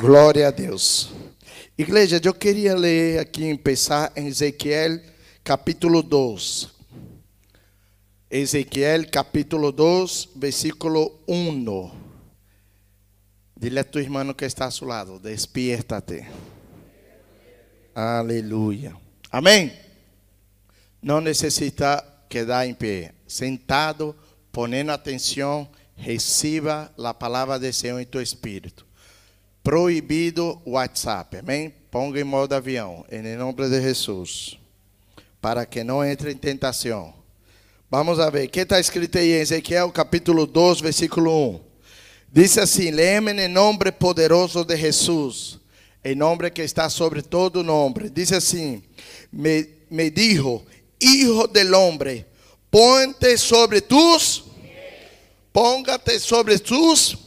Glória a Deus. Igreja, eu queria ler aqui, empezar em Ezequiel capítulo 2. Ezequiel capítulo 2, versículo 1. Dile a tu hermano que está a su lado, despiértate. Aleluya. Amén. No necesita quedar en pie. Sentado, poniendo atención, reciba la palabra de Señor en tu espíritu. Proibido WhatsApp. Amém? Ponga em modo avião. Em nome de Jesus. Para que não entre em tentação. Vamos a ver. Que está escrito aí em Ezequiel capítulo 2, versículo 1. Diz assim: Leem em nome poderoso de Jesus. Em nome que está sobre todo nome. Diz assim: Me, me dijo, Hijo del hombre, ponte sobre tus. Póngate sobre tus.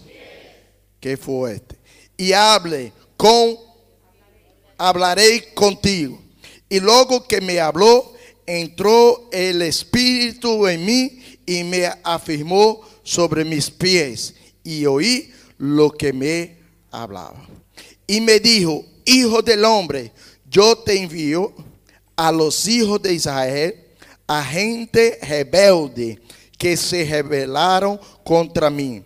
Que fuerte e hable com hablarei contigo. E logo que me habló, entrou el Espírito em mim e me afirmou sobre mis pies e oí lo que me hablaba. E me dijo, hijo del hombre, yo te envío a los hijos de Israel, a gente rebelde que se rebelaron contra mí.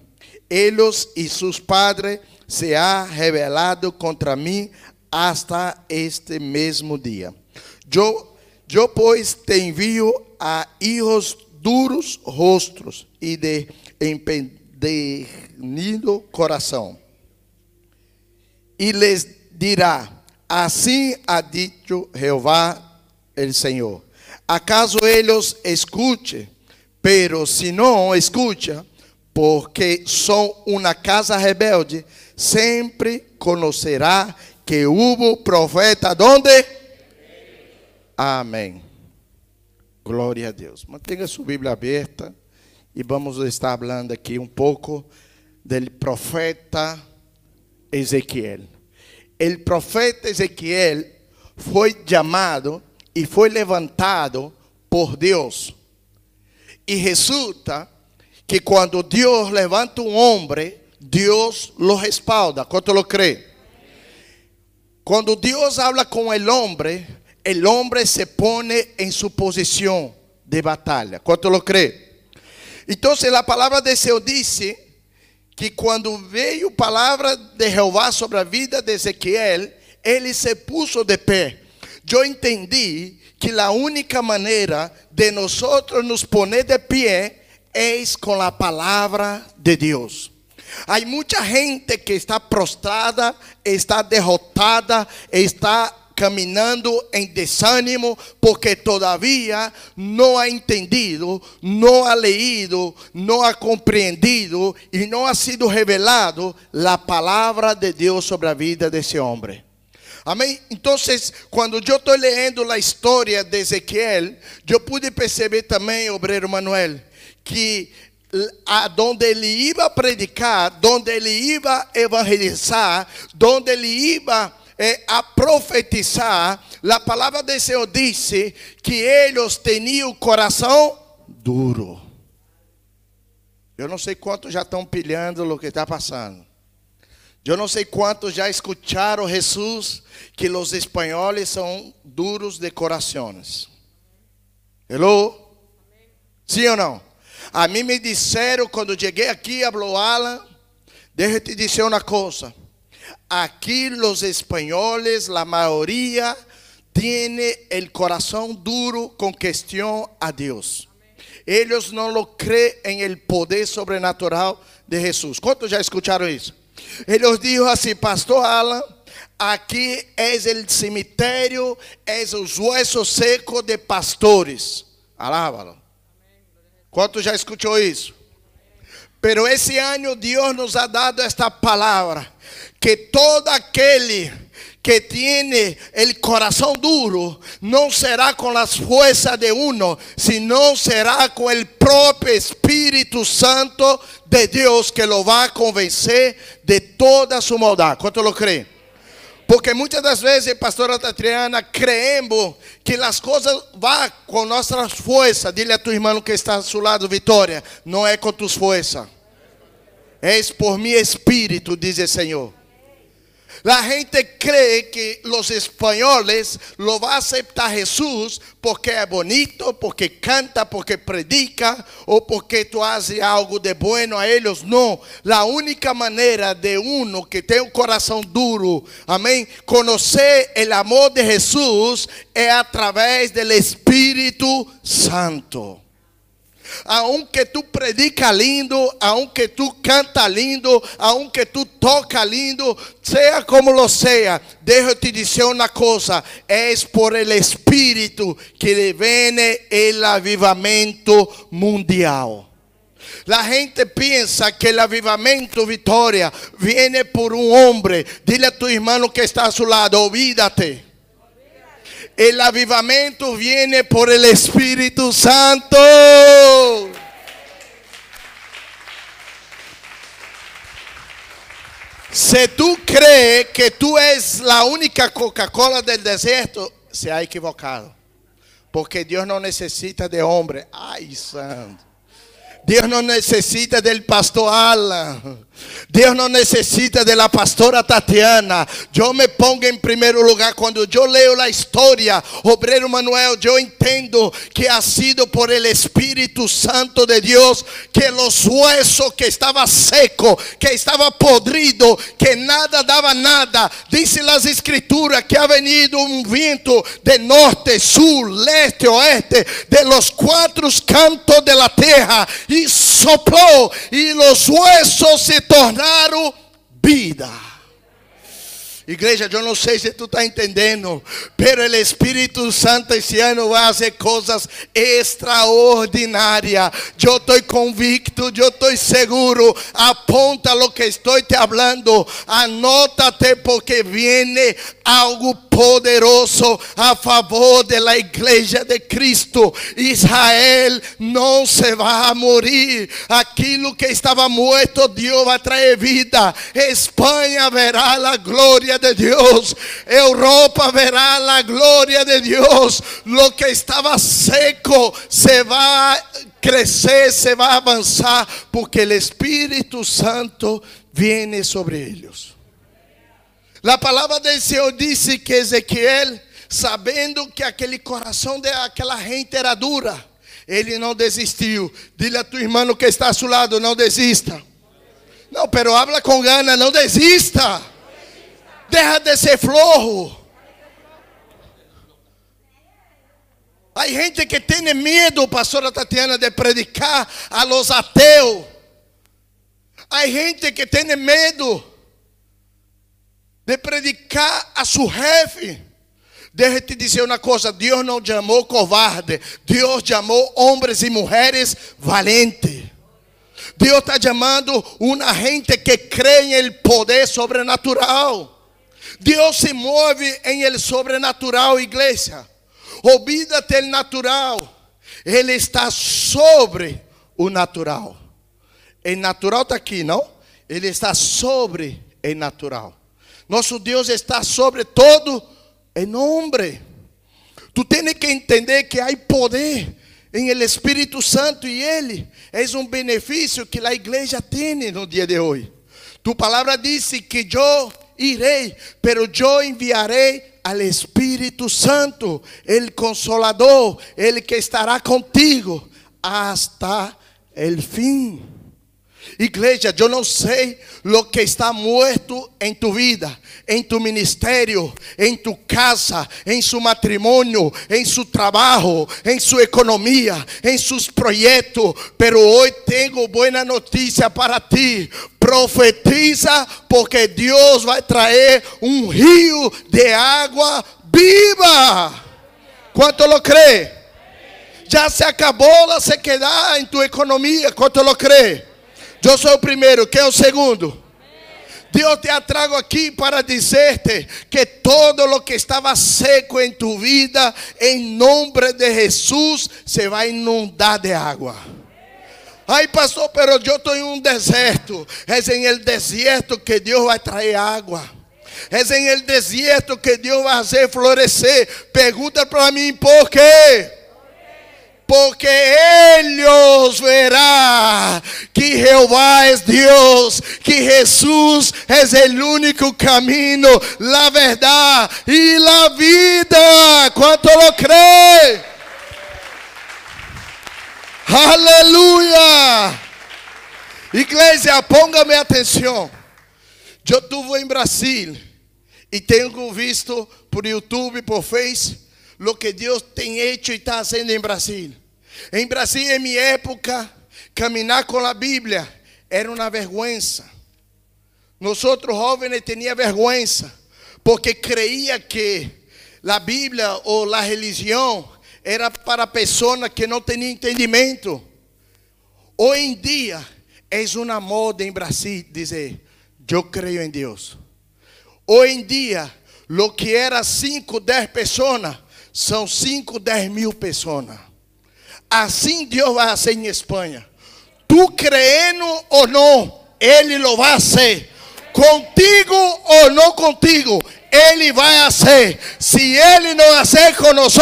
Ellos y sus padres se ha revelado contra mim hasta este mesmo dia. Eu, eu pois te envio a hijos duros rostros e de empedernido coração. E les dirá: Assim ha dicho Jeová el Senhor. ¿Acaso eles escuchen? Pero se não escucha, porque são uma casa rebelde, sempre conocerá que hubo profeta donde? Amém. Glória a Deus. Mantenha sua Bíblia aberta e vamos estar falando aqui um pouco do profeta Ezequiel. O profeta Ezequiel foi chamado e foi levantado por Deus. E resulta que quando Deus levanta um homem, Deus lo respalda. ¿Cuánto lo cree? Cuando Dios habla con el hombre, el hombre se pone en su posición de batalla. ¿Cuánto lo cree? Entonces la palabra de Dios dice que cuando veio palabra de Jehová sobre la vida de Ezequiel, ele se puso de pé. Yo entendí que la única manera de nosotros nos poner de pie es con la palabra de Dios. Hay mucha gente que está prostrada, está derrotada, está caminando em desânimo porque todavia não ha entendido, não ha leído, não ha compreendido e não ha sido revelado a palavra de Deus sobre a vida desse homem. Amém? Então, quando eu estou lendo a história de Ezequiel, eu pude perceber também, obreiro Manuel, que a donde ele iba a predicar, donde ele iba a evangelizar, donde ele iba eh, a profetizar, a palavra de Senhor disse que eles tinham o coração duro. Eu não sei quantos já estão pilhando o que está passando. Eu não sei quantos já escutaram Jesus que os espanhóis são duros de corações. Hello? Sim ou não? A mim me disseram quando cheguei aqui, falou Alan, deixa eu te dizer uma coisa. Aqui os espanhóis, a maioria, tiene el corazón duro con questão a Deus. Eles não lo creem em el poder sobrenatural de Jesus. Quantos já escutaram isso? Ele dijo assim, Pastor Alan, aqui é o cemitério, é os huesos secos de pastores. Alábalo. Quanto já escutou isso? Pero esse ano Deus nos ha dado esta palavra que todo aquele que tiene el corazón duro no será con las fuerzas de uno, sino será con el propio Espíritu Santo de Dios que lo va a convencer de toda su maldad. ¿Cuánto lo cree? Porque muitas das vezes, pastora Tatiana, creemos que as coisas vão com nossas forças. Dile a tu irmão que está ao seu lado, Vitória, não é com tus forças. És por mi espírito, diz o Senhor. La gente cree que los españoles lo va a aceptar Jesús porque es bonito, porque canta, porque predica o porque tú haces algo de bueno a ellos. No, la única manera de uno que tiene un corazón duro, amén, conocer el amor de Jesús es a través del Espíritu Santo. Aunque tu predica lindo, aunque tu canta lindo, aunque tu toca lindo, sea como lo sea, déjate dizer uma coisa: é por el Espírito que viene el avivamento mundial. La gente piensa que el avivamento, Vitória, viene por un hombre. Dile a tu hermano que está a su lado, olvídate. El avivamiento viene por el Espíritu Santo. Si tú crees que tú es la única Coca-Cola del desierto, se ha equivocado. Porque Dios no necesita de hombre. Ay, santo. Dios no necesita del pastor Alan. Dios no necesita de la pastora Tatiana. Yo me pongo en primer lugar cuando yo leo la historia. Obrero Manuel, yo entiendo que ha sido por el Espíritu Santo de Dios que los huesos que estaba seco, que estaba podrido, que nada daba nada. Dice las escrituras que ha venido un viento de norte, sur, leste, oeste, de los cuatro cantos de la tierra y sopló y los huesos se tornaram vida. Igreja, eu não sei se tu está entendendo, pero o Espírito Santo esse ano vai fazer coisas extraordinárias. Eu estou convicto, eu estou seguro. Aponta lo que estou te hablando, anótate porque viene algo poderoso a favor de la igreja de Cristo. Israel não se vai morir. Aquilo que estava morto, Deus vai trazer vida. Espanha verá a glória de Deus. Europa verá a glória de Deus. Lo que estava seco se vai crescer, se vai avançar, porque o Espírito Santo viene sobre eles. A palavra do Senhor disse que Ezequiel, sabendo que aquele coração daquela gente era dura, ele não desistiu. Dile a tu irmão que está a seu lado, não desista. Não, pero habla com gana, não desista. Deja de ser flojo. Há gente que tem medo, pastora Tatiana, de predicar a los ateus. Há gente que tem medo de predicar a su jefe. Deixa te dizer uma coisa: Deus não chamou covarde, Deus chamou homens e mulheres valentes. Deus está chamando uma gente que crê em poder sobrenatural. Deus se move em el sobrenatural, igreja. Olvídate el natural. Ele está sobre o natural. O natural está aqui, não? Ele está sobre o natural. Nosso Deus está sobre todo em nome. Tu tens que entender que há poder em el Espírito Santo e Ele é um benefício que a igreja tem no dia de hoje. Tu palavra disse que eu irei, pero eu enviarei al Espírito Santo, el consolador, el que estará contigo hasta el fim. Igreja, eu não sei lo que está muerto em tu vida, em tu ministério, em tu casa, em su matrimônio, em su trabalho, em sua economia, em seus projetos, pero hoje tenho boa notícia para ti. Profetiza, porque Deus vai trazer um rio de água viva. Quanto lo crê? Já se acabou a sequedade em tu economia. Quanto lo crê? Eu sou o primeiro, quem é o segundo? Deus te atrago aqui para dizer-te que todo lo que estava seco em tu vida, em nome de Jesus, se vai inundar de água. Ai, pastor, pero eu estou em um deserto. É em el deserto que Deus vai trazer água. É em el deserto que Deus vai fazer florescer. Pergunta para mim por quê? Porque ellos verá que Jehová es Dios, que Jesús es el único camino, la verdad y la vida. ¿Cuánto lo cree? Aleluya. Iglesia, póngame atención. Yo estuve en Brasil y tengo visto por YouTube, por Facebook lo que Deus tem hecho e está fazendo em Brasil. Em Brasil, em minha época, caminhar com a Bíblia era uma vergonha. Nós jovens tinha vergonha, porque creia que a Bíblia ou a religião era para pessoas que não tinham entendimento. Hoje em dia, é uma moda em Brasil dizer: Eu creio em Deus. Hoje em dia, lo que era 5, 10 pessoas são 5, 10 mil pessoas. Assim Deus vai fazer em Espanha. Tu creendo ou não, Ele lo vai fazer. Contigo ou não contigo, Ele vai fazer. Se Ele não fazer com nós,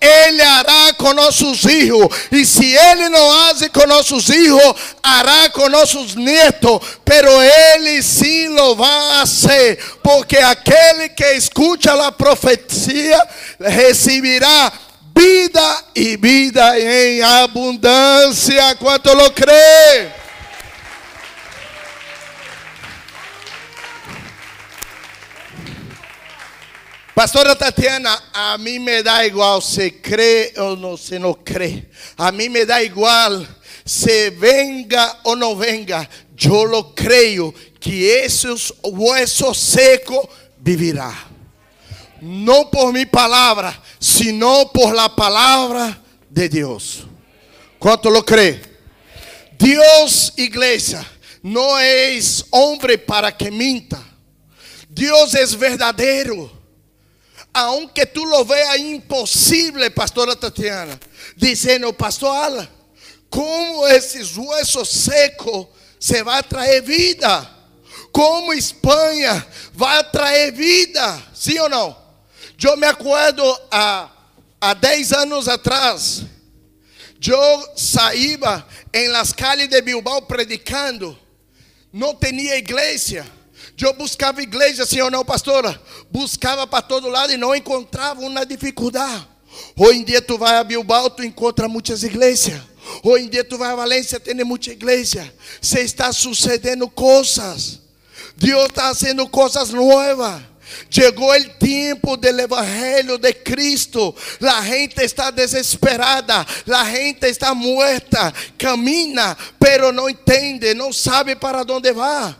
Ele hará com nossos filhos. E se Ele não hace com nossos filhos, hará com nossos netos. Pero Ele sim lo vai fazer. Porque aquele que escuta a profecia recibirá vida e vida em abundância. Quanto lo crê? Pastora Tatiana, a mim me dá igual se crê ou não, se não crê. A mim me dá igual se venga ou não venga. Eu lo creio que esses huesos secos vivirá. Não por minha palavra, sino por la palavra de Deus. Quanto lo crê? Deus, igreja, não é homem para que minta. Deus é verdadeiro aunque tú lo veas imposible, pastora Tatiana, diciendo, pastor Ala, ¿cómo ese hueso seco se va a traer vida? ¿Cómo España va a traer vida? ¿Sí o no? Yo me acuerdo a, a 10 años atrás, yo saía en las calles de Bilbao predicando, no tenía iglesia. Eu buscava igreja, sim ou não, pastora? Buscava para todo lado e não encontrava uma dificuldade. Hoje em dia tu vai a Bilbao, tu encontra muitas igrejas. Hoje em dia tu vai a Valência, tem muita igreja. Se está sucedendo coisas. Deus está fazendo coisas novas. Chegou o tempo do evangelho de Cristo. A gente está desesperada, a gente está muerta, camina, pero não entende, não sabe para onde vai.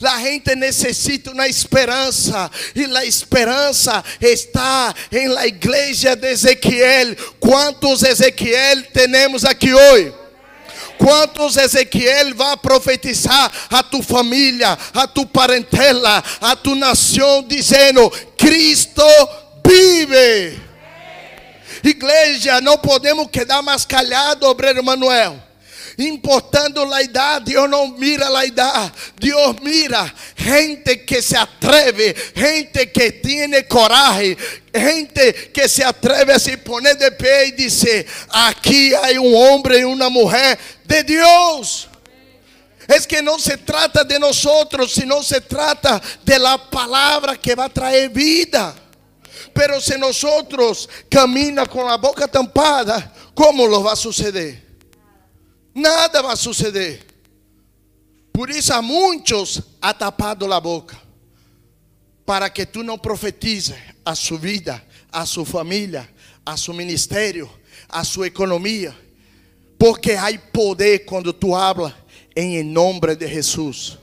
La gente necessita uma esperança e a esperança está em la igreja de Ezequiel. Quantos Ezequiel temos aqui hoje? Quantos Ezequiel vai profetizar a tu família, a tu parentela, a tu nação, dizendo: Cristo vive. Igreja, não podemos quedar mais calhados, obreiro Manuel importando la edad, Dios no mira la edad, Dios mira gente que se atreve, gente que tiene coraje, gente que se atreve a se poner de pé y dice, aquí hay un hombre y una mujer de Dios. Es que no se trata de nosotros, sino se trata de la palabra que va a traer vida. Pero si nosotros camina con la boca tampada, ¿cómo lo va a suceder? Nada vai suceder. Por isso a muitos ha tapado a boca, para que tu não profetize a sua vida, a sua família, a seu ministério, a sua economia, porque há poder quando tu habla em nome de Jesus.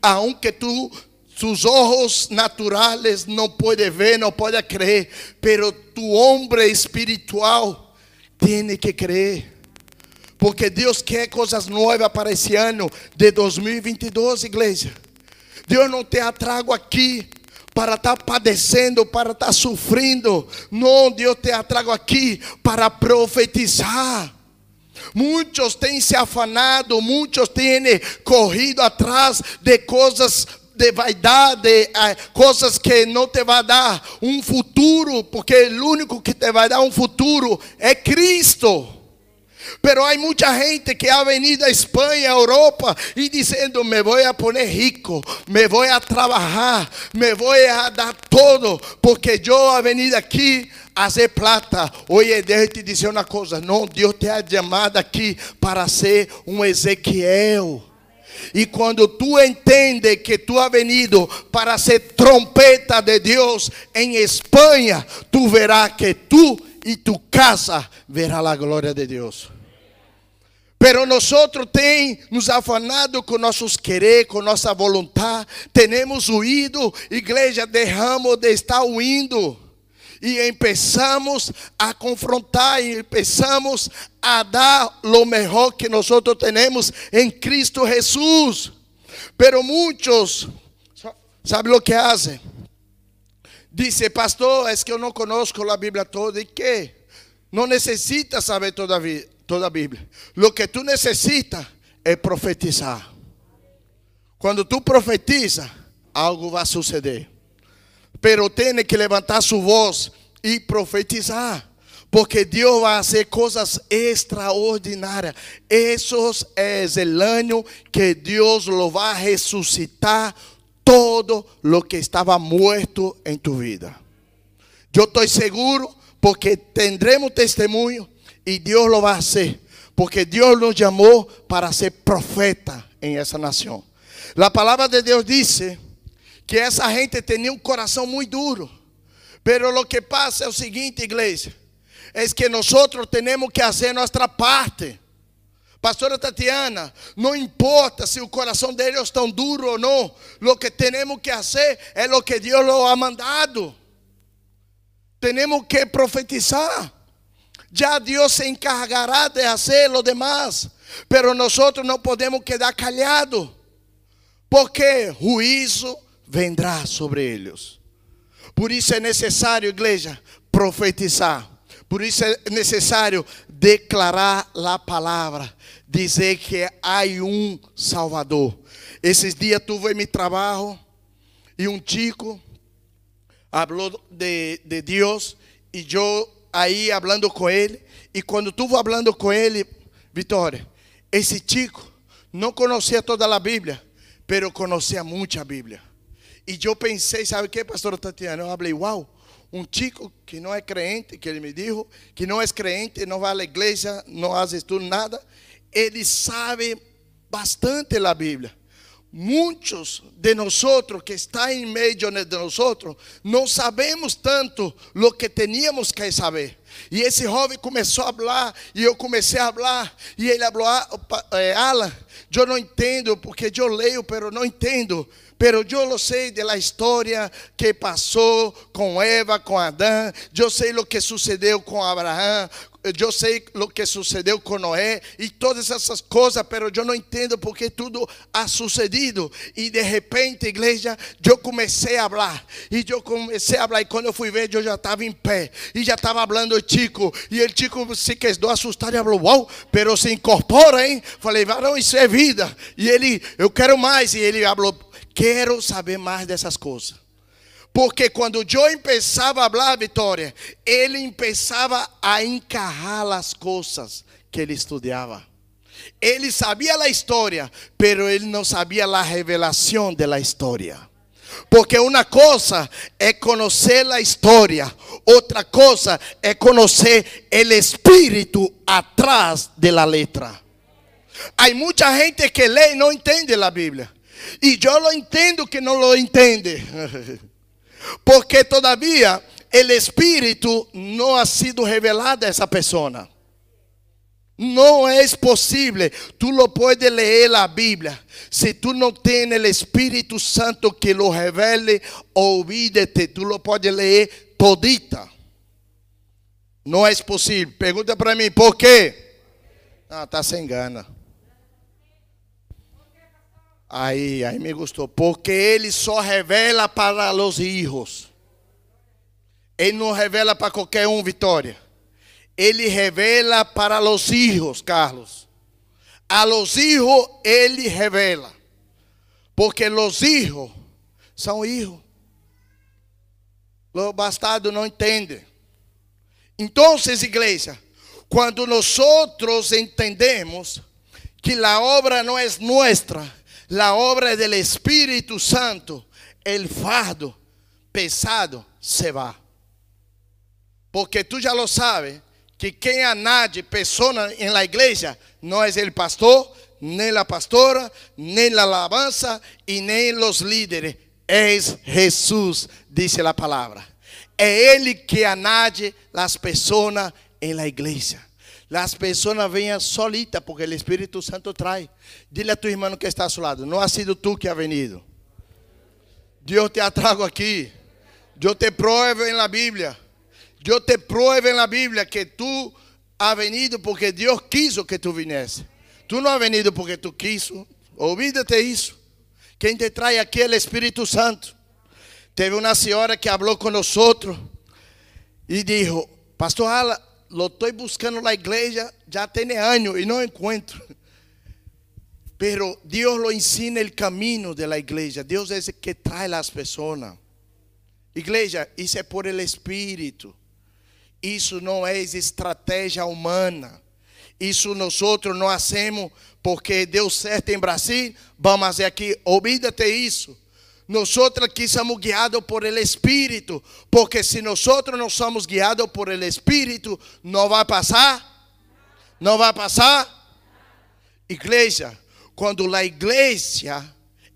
Aunque tu tus ojos naturales não pode ver, não pode crer, pero tu homem espiritual tem que crer. Porque Deus quer coisas novas para esse ano de 2022, igreja. Deus não te atrago aqui para estar tá padecendo, para estar tá sofrendo. Não, Deus te atrago aqui para profetizar. Muitos têm se afanado, muitos têm corrido atrás de coisas de vaidade, eh, coisas que não te vai dar um futuro, porque o único que te vai dar um futuro é Cristo. Pero hay mucha gente que ha venido a España, a Europa y diciendo, me voy a poner rico, me voy a trabajar, me voy a dar todo, porque yo he venido aquí a hacer plata. Oye, déjame te dizer uma coisa, não, Deus te ha chamado aqui para ser um Ezequiel. E quando tu entende que tu has venido para ser trompeta de Deus em Espanha, tu verás que tu e tu casa verá a glória de Deus. Pero nosotros tem nos afanado com nossos querer, com nossa vontade, temos huído, igreja, derramos de estar huindo. E empezamos a confrontar, e empezamos a dar lo melhor que nós temos em Cristo Jesus. Pero muitos, sabe o que fazem? Dice, pastor, é que eu não conosco a Bíblia toda. E que? Não necessita saber toda a toda a Bíblia. O que tu necessitas é profetizar. Quando tu profetiza, algo vai suceder. Pero tem que levantar sua voz e profetizar. Porque Deus vai fazer coisas extraordinárias. Eso é o ano que Deus lo vai ressuscitar todo lo que estava morto em tu vida. Eu estou seguro porque tendremos testemunho e Deus lo vai fazer, porque Deus nos chamou para ser profeta em essa nação. A palavra de Deus diz que essa gente tinha um coração muito duro. Pero lo que pasa é o seguinte, igreja, é que nós temos que fazer nossa parte. Pastora Tatiana, não importa se o coração deles está duro ou não, lo que temos que fazer é o que Deus lo ha mandado. Temos que profetizar. Ya Dios se encargará de hacer lo demás. Pero nosotros no podemos quedar callados. Porque juízo vendrá sobre ellos. Por isso é necessário, igreja, profetizar. Por isso é necessário declarar a palavra, dizer que há um Salvador. Esses dias tuve mi trabalho e um chico falou de, de Deus e eu aí falando com ele. E quando estuve falando com ele, Vitória, esse chico não conhecia toda a Bíblia, pero conhecia muita Bíblia. E eu pensei, sabe o que, pastor Tatiana? Eu falei, uau, um chico que não é crente, que ele me disse, que não é crente, não vai à igreja, não faz estudo, nada, ele sabe bastante a Bíblia. Muitos de nós que está em meio de nós não sabemos tanto lo que teníamos que saber. E esse jovem começou a falar e eu comecei a falar e ele falou: Alan, eu não entendo porque eu leio, pero não entendo. Pero eu lo sei da história que passou com Eva, com Adão. Eu sei o que sucedeu com Abraão, eu sei o que sucedeu com Noé e todas essas coisas, pero eu não entendo porque tudo ha sucedido. E de repente, igreja, eu comecei a falar. E eu comecei a falar. E quando eu fui ver, eu já estava em pé. E já estava falando o Chico. E o Chico se quedou assustado e falou: Uau, pero se incorpora, hein? Falei, varão, isso é vida. E ele, eu quero mais. E ele falou: Quero saber mais dessas coisas. Porque quando eu começava a falar, Vitória, ele começava a encarrar as coisas que ele estudava. Ele sabia a história, pero ele não sabia a revelação da história. Porque uma coisa é conhecer a história, outra coisa é conhecer o espírito atrás da letra. Há muita gente que lê e não entende a Bíblia. E eu lo entendo que não lo entende. Porque todavia o Espírito não ha sido revelado a essa pessoa. Não é possível. Tu lo puedes ler a Bíblia. Se tu não tens o Espírito Santo que lo revele, olvídate. Tu lo puedes ler todita. Não é possível. Pergunta para mim, por quê? Ah, está sem gana. Aí, aí me gostou. Porque ele só revela para os filhos. Ele não revela para qualquer um, Vitória. Ele revela para os filhos, Carlos. A los hijos ele revela. Porque os hijos são hijos. Los bastardos não entendem. Então, igreja, quando nós entendemos que a obra não é nossa, a obra é do Espírito Santo, o fardo pesado se vai. Porque tu já lo sabes, que quem añade pessoa em la igreja não é o pastor, nem a pastora, nem a alabanza e nem os líderes. É Jesus, diz a palavra. É Ele que añade as pessoas em la igreja. As pessoas vêm solitas porque o Espírito Santo traz. Dile a tu irmão que está a seu lado: Não ha sido tu que ha venido. Deus te atrago aqui. Eu te provo em la Bíblia. Eu te provo em la Bíblia que tu has venido porque Deus quiso que tu viesse. Tu não has venido porque tu quiso. Olvídate isso. Quem te traz aqui é o Espírito Santo. Teve uma senhora que falou nós e disse: Pastor Ala, estou buscando na igreja já tem anos e não encontro. Pero Deus lo ensina o caminho da igreja. Deus é o que traz as pessoas. Igreja, isso é por el Espírito. Isso não é estratégia humana. Isso nós não hacemos porque deu certo em Brasil. Vamos fazer aqui. Olvídate isso. Nós aqui somos guiados por el Espírito. Porque se nós não somos guiados por el Espírito, não vai passar. Não vai passar. Igreja, quando a igreja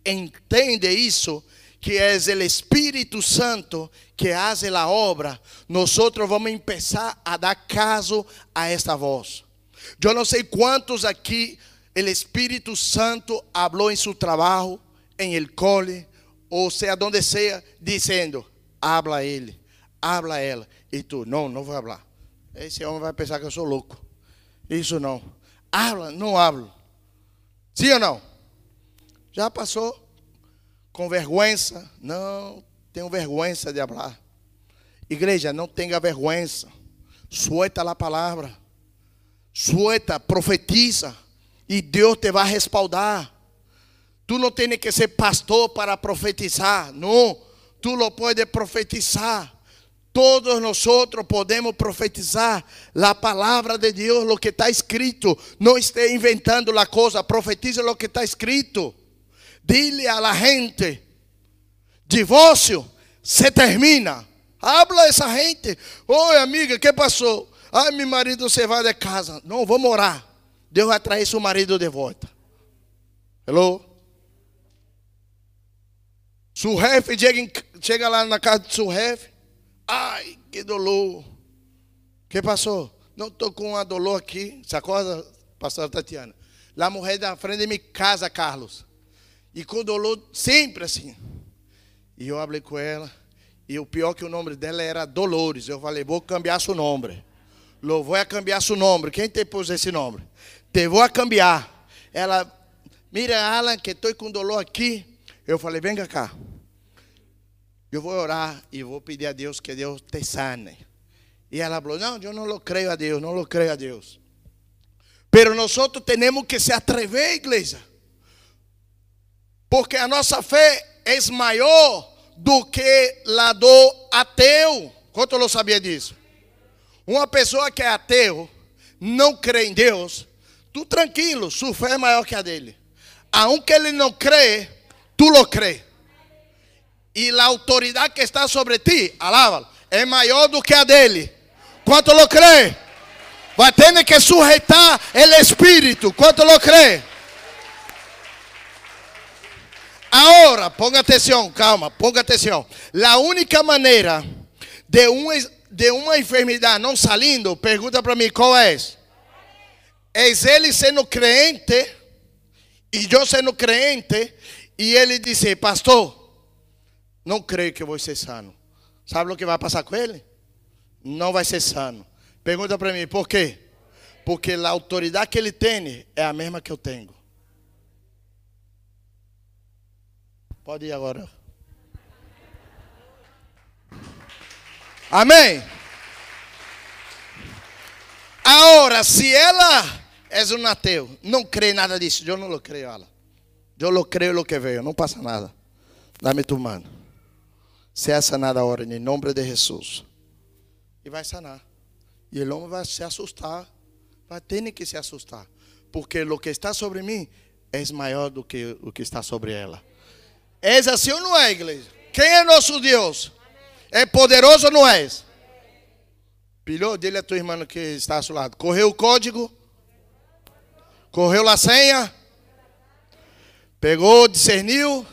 entende isso, que é o Espírito Santo que faz a obra, nós vamos começar a dar caso a esta voz. Eu não sei quantos aqui o Espírito Santo falou em seu trabalho, em el cole, ou seja, onde seja, dizendo: habla ele, habla ela. E tu, não, não vou falar. Esse homem vai pensar que eu sou louco. Isso não. Habla, não hablo. Sim ou não? Já passou? com vergonha. Não, tenho vergonha de falar. Igreja, não tenha vergonha. Suelta a palavra. Suelta, profetiza. E Deus te vai respaldar. Tu não tens que ser pastor para profetizar. Não. Tu lo puedes profetizar. Todos nós podemos profetizar a palavra de Deus, o que está escrito. Não esteja inventando a coisa, profetiza o que está escrito. Dile a la gente, divórcio se termina. Habla a essa gente. Oi, amiga, que passou? Ai, meu marido você vai de casa. Não, vou morar. Deus vai trazer seu marido de volta. Hello? Seu chefe chega, chega lá na casa do seu chefe. Ai, que dolor. que passou? Não estou com uma dolor aqui. Se acorda, pastora Tatiana? Lá mulher da frente de minha casa, Carlos. E com dolor, sempre assim. E eu falei com ela. E o pior que o nome dela era Dolores. Eu falei, vou cambiar seu nome. Lo vou a cambiar seu nome. Quem te pôs esse nome? Te vou a cambiar. Ela, mira, Alan, que estou com dolor aqui. Eu falei, venga cá. Eu vou orar e vou pedir a Deus que Deus te sane. E ela falou, não, eu não lo creio a Deus, não lo creio a Deus. Pero nós temos que se atrever, igreja. Porque a nossa fé é maior do que a do ateu. Quanto eu sabia disso? Uma pessoa que é ateu, não crê em Deus, tu tranquilo, sua fé é maior que a dele. Aunque ele não crê, tu lo crê. E a autoridade que está sobre ti, alaba é maior do que a dele. Quanto lo crê? Vai ter que sujeitar o Espírito. Quanto lo crê? Agora, ponga atenção, calma, ponga atenção. A única maneira de, um, de uma enfermidade não saindo, pergunta para mim qual é? É ele sendo crente e eu sendo crente e ele disse, pastor, não creio que vou ser sano. Sabe o que vai passar com ele? Não vai ser sano. Pergunta para mim, por quê? Porque a autoridade que ele tem é a mesma que eu tenho. Pode ir agora. Amém? Agora, se ela é um ateu, não crê nada disso, eu não creio ela. Eu lo creio lo que veio, não passa nada. Dá-me tu mano. Seja sanada agora, em nome de Jesus. E vai sanar. E o homem vai se assustar. Vai ter que se assustar. Porque o que está sobre mim é maior do que o que está sobre ela. É assim ou não é, igreja? Quem é nosso Deus? É poderoso ou não é? Pilhou? Dile a tua irmã que está ao seu lado. Correu o código? Correu a senha? Pegou, discerniu?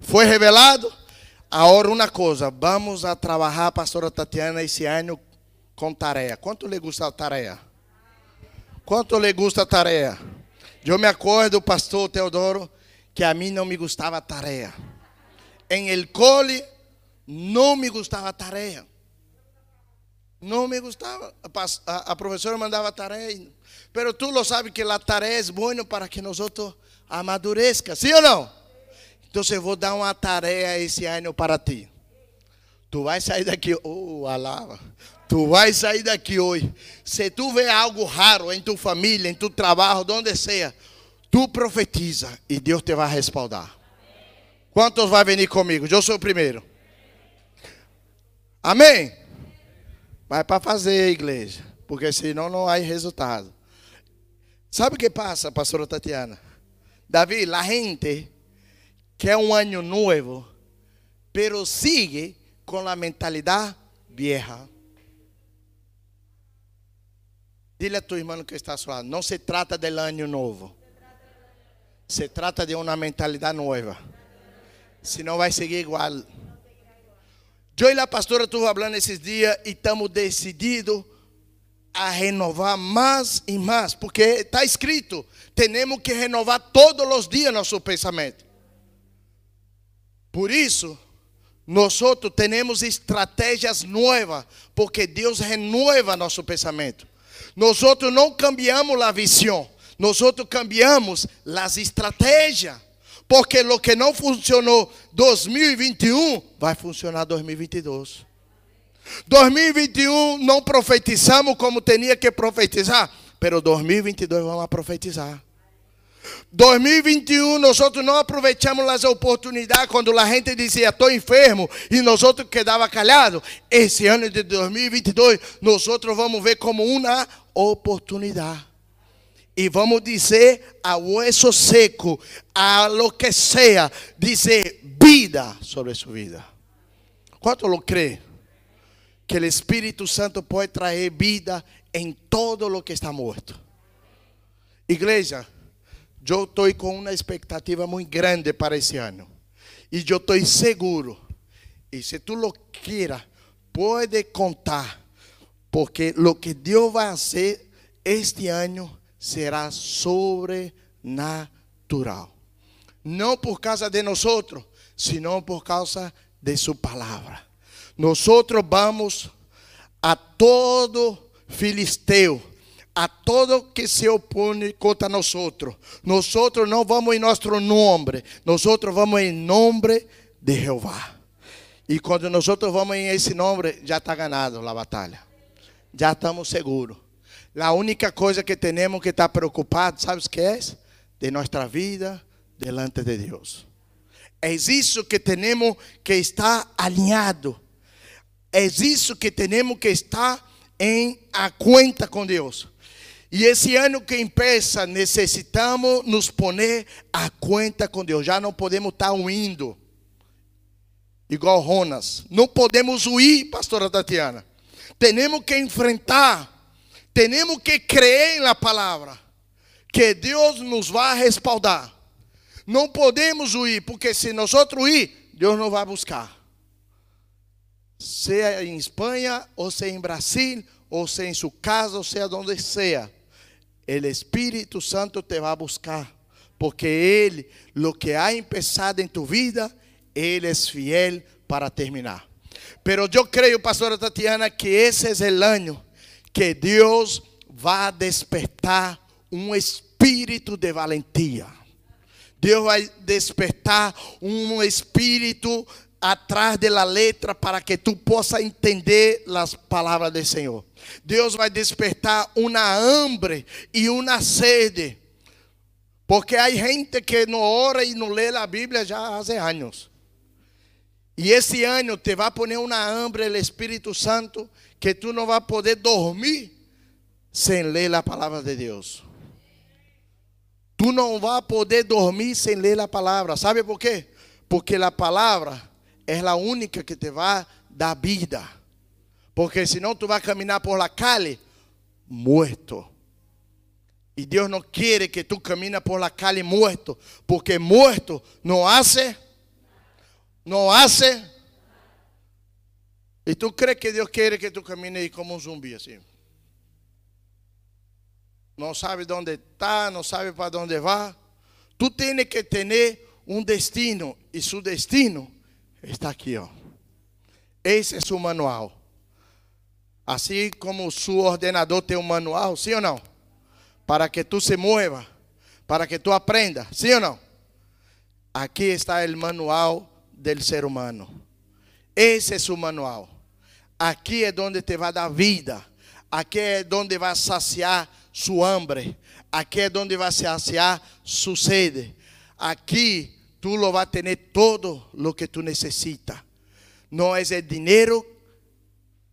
Foi revelado? Agora uma coisa, vamos a trabalhar, pastora Tatiana, esse ano com tarefa. Quanto lhe gusta a tarefa? Quanto lhe gusta a tarefa? Eu me acordo, pastor Teodoro, que a mim não me gostava tarefa. Em el cole, não me gostava tarefa. Não me gostava. A, a professora mandava tarefa. Pero tu lo sabes que a tarefa é boa para que nós amadureça. Sim ou não? Então eu vou dar uma tarefa esse ano para ti. Tu vai sair daqui, oh, alava. Tu vai sair daqui hoje. Se tu vê algo raro em tua família, em tu trabalho, onde seja, tu profetiza e Deus te vai respaldar. Quantos vai vir comigo? Eu sou o primeiro. Amém? Vai para fazer, igreja, porque senão não há resultado. Sabe o que passa, pastora Tatiana? Davi, a gente quer um ano novo, pero sigue com a mentalidade vieja. Dile a tu irmão que está a não se trata del ano novo. Se trata de uma mentalidade nova. Senão vai seguir igual. Eu e a pastora estamos falando esses dias e estamos decididos a renovar mais e mais, porque está escrito, temos que renovar todos os dias nosso pensamento. Por isso, nós temos estratégias novas, porque Deus renova nosso pensamento. Nós não cambiamos a visão, nós cambiamos as estratégias. Porque o que não funcionou 2021 vai funcionar 2022. 2021 não profetizamos como tinha que profetizar, pero 2022 vamos profetizar. 2021 nós não aproveitamos as oportunidades quando a gente dizia estou enfermo e nós quedava calado. Esse ano de 2022 nós vamos ver como uma oportunidade e vamos dizer a hueso seco, a lo que sea, dizer vida sobre sua vida. Quanto lo crê? Que o Espírito Santo pode trazer vida em todo lo que está morto. Igreja, eu estou com uma expectativa muito grande para esse ano. E eu estou seguro. E se tu lo quieras, pode contar. Porque lo que Deus vai fazer este ano será sobrenatural. Não por causa de nós, sino por causa de sua palavra. Nós vamos a todo filisteu, a todo que se opõe contra nós. Nós não vamos em nosso nome, nós vamos em nome de Jeová. E quando nós vamos em esse nome, já está ganado a batalha. Já estamos seguros. A única coisa que temos que estar preocupados, ¿sabes que é? De nossa vida delante de Deus. É isso que temos que estar alinhado. É isso que temos que estar em a conta com Deus. E esse ano que empieza, necessitamos nos poner a conta com Deus. Já não podemos estar huindo. Igual Ronas. Não podemos huir, pastora Tatiana. Temos que enfrentar temos que crer na palavra, que Deus nos vai respaldar. Não podemos huir, porque se nós ir, Deus não vai buscar. Seja em Espanha, ou seja em Brasil, ou seja em sua casa, ou seja onde seja. O Espírito Santo te vai buscar, porque Ele, lo que ha empezado em tu vida, Ele é fiel para terminar. Pero eu creio, pastora Tatiana, que esse é o ano que Deus vai despertar um espírito de valentia. Deus vai despertar um espírito atrás da letra para que tu possa entender as palavras do Senhor. Deus vai despertar uma hambre e uma sede. Porque há gente que não ora e não lê a Bíblia já há anos. Y ese año te va a poner una hambre el Espíritu Santo que tú no vas a poder dormir sin leer la palabra de Dios. Tú no vas a poder dormir sin leer la palabra. ¿Sabe por qué? Porque la palabra es la única que te va a dar vida. Porque si no, tú vas a caminar por la calle muerto. Y Dios no quiere que tú camines por la calle muerto. Porque muerto no hace, no hace. ¿Y tú crees que Dios quiere que tú camines como un zumbi así? No sabe dónde está, no sabe para dónde va. Tú tienes que tener un destino y su destino está aquí. Ó. Esse é seu manual. Assim como o seu ordenador tem um manual, sim ou não? Para que tu se mueva, para que tu aprenda, sim ou não? Aqui está o manual do ser humano. Esse é seu manual. Aqui é onde te vai dar vida. Aqui é onde vai saciar sua hambre. Aqui é onde vai saciar sua sede. Aqui tu lo vas a tener todo lo que tú necesitas. No es el dinero,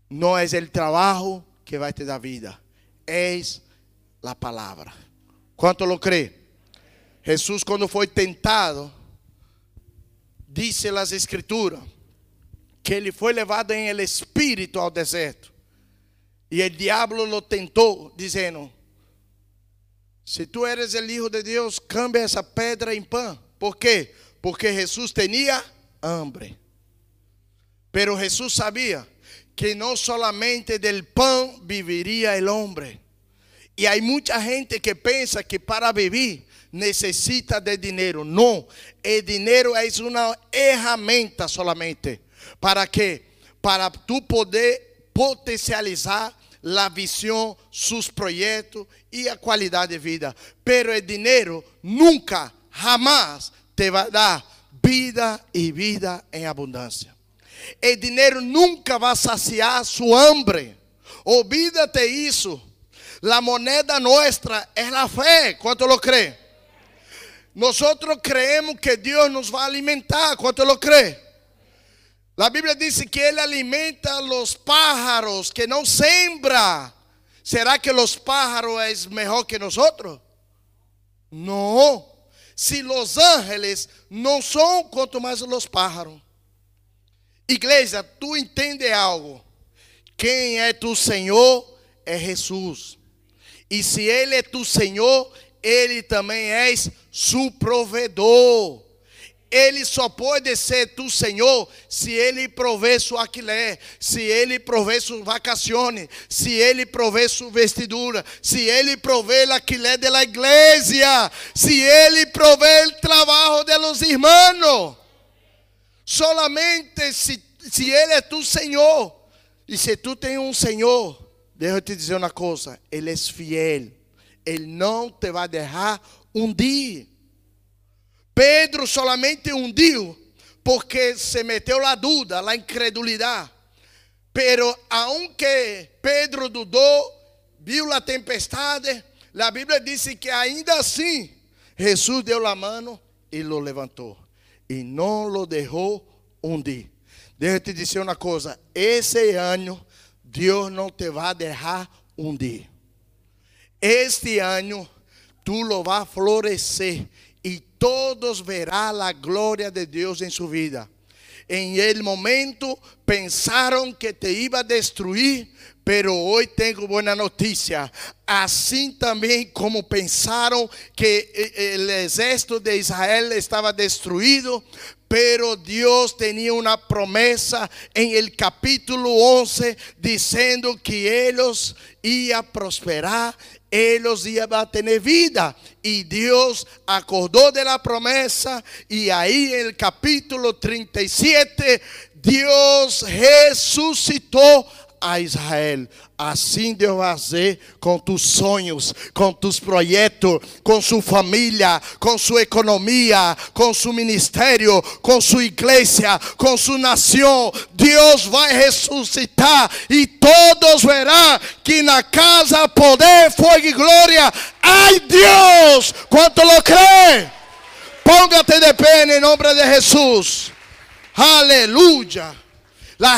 no es el trabajo que va a te dar vida. Es la palabra. ¿Cuánto lo cree? Jesús cuando fue tentado, dice las escrituras, que ele foi levado em el espírito ao deserto. E o diabo lo tentou, dizendo: Se tu eres el hijo de Deus, cambia essa pedra em pão. ¿Por quê? Porque Jesús tenía hambre. Pero Jesús sabía que no solamente del pan viviría el hombre. Y hay mucha gente que piensa que para vivir necesita de dinero. No, el dinero es una herramienta solamente. ¿Para qué? Para tú poder potencializar la visión, sus proyectos y la calidad de vida. Pero el dinero nunca, jamás te va a dar vida y vida en abundancia. El dinero nunca va a saciar su hambre. Olvídate eso. La moneda nuestra es la fe. ¿Cuánto lo cree? Nosotros creemos que Dios nos va a alimentar. ¿Cuánto lo cree? La Biblia dice que Él alimenta a los pájaros que no sembra. ¿Será que los pájaros es mejor que nosotros? No. Se los ángeles não são quanto mais os pájaros. Igreja, tu entende algo? Quem é tu Senhor é Jesus. E se Ele é tu Senhor, Ele também é su provedor. Ele só pode ser tu Senhor se Ele provê sua aquilé, se Ele provê suas vacações, se Ele provê sua vestidura, se Ele provê a aquilé da igreja, se Ele provê o trabalho de los irmãos. Solamente se, se Ele é tu Senhor. E se tu tem um Senhor, deixa eu te dizer uma coisa: Ele é fiel. Ele não te vai deixar um dia. Pedro solamente hundiu porque se meteu la duda, la incredulidad. Pero aunque Pedro dudou, viu la tempestade, la Bíblia diz que ainda assim Jesus deu a mão e lo levantou e não lo deixou hundir. Deixa eu te dizer uma coisa: esse ano Deus não te vai deixar hundir. Este ano tu lo vai florescer todos verán la gloria de Dios en su vida. En el momento pensaron que te iba a destruir, pero hoy tengo buena noticia. Así también como pensaron que eh, el ejército de Israel estaba destruido, pero Dios tenía una promesa en el capítulo 11 diciendo que ellos iban a prosperar ellos iban a tener vida. Y Dios acordó de la promesa. Y ahí en el capítulo 37, Dios resucitó a Israel. Assim Deus vai fazer com tus sonhos, com tus projetos, com sua família, com sua economia, com seu ministério, com sua igreja, com sua nação. Deus vai ressuscitar e todos verão que na casa poder, fogo e glória. Ai Deus, quanto lo crê? Póngate de pé em nome de Jesus. Aleluya.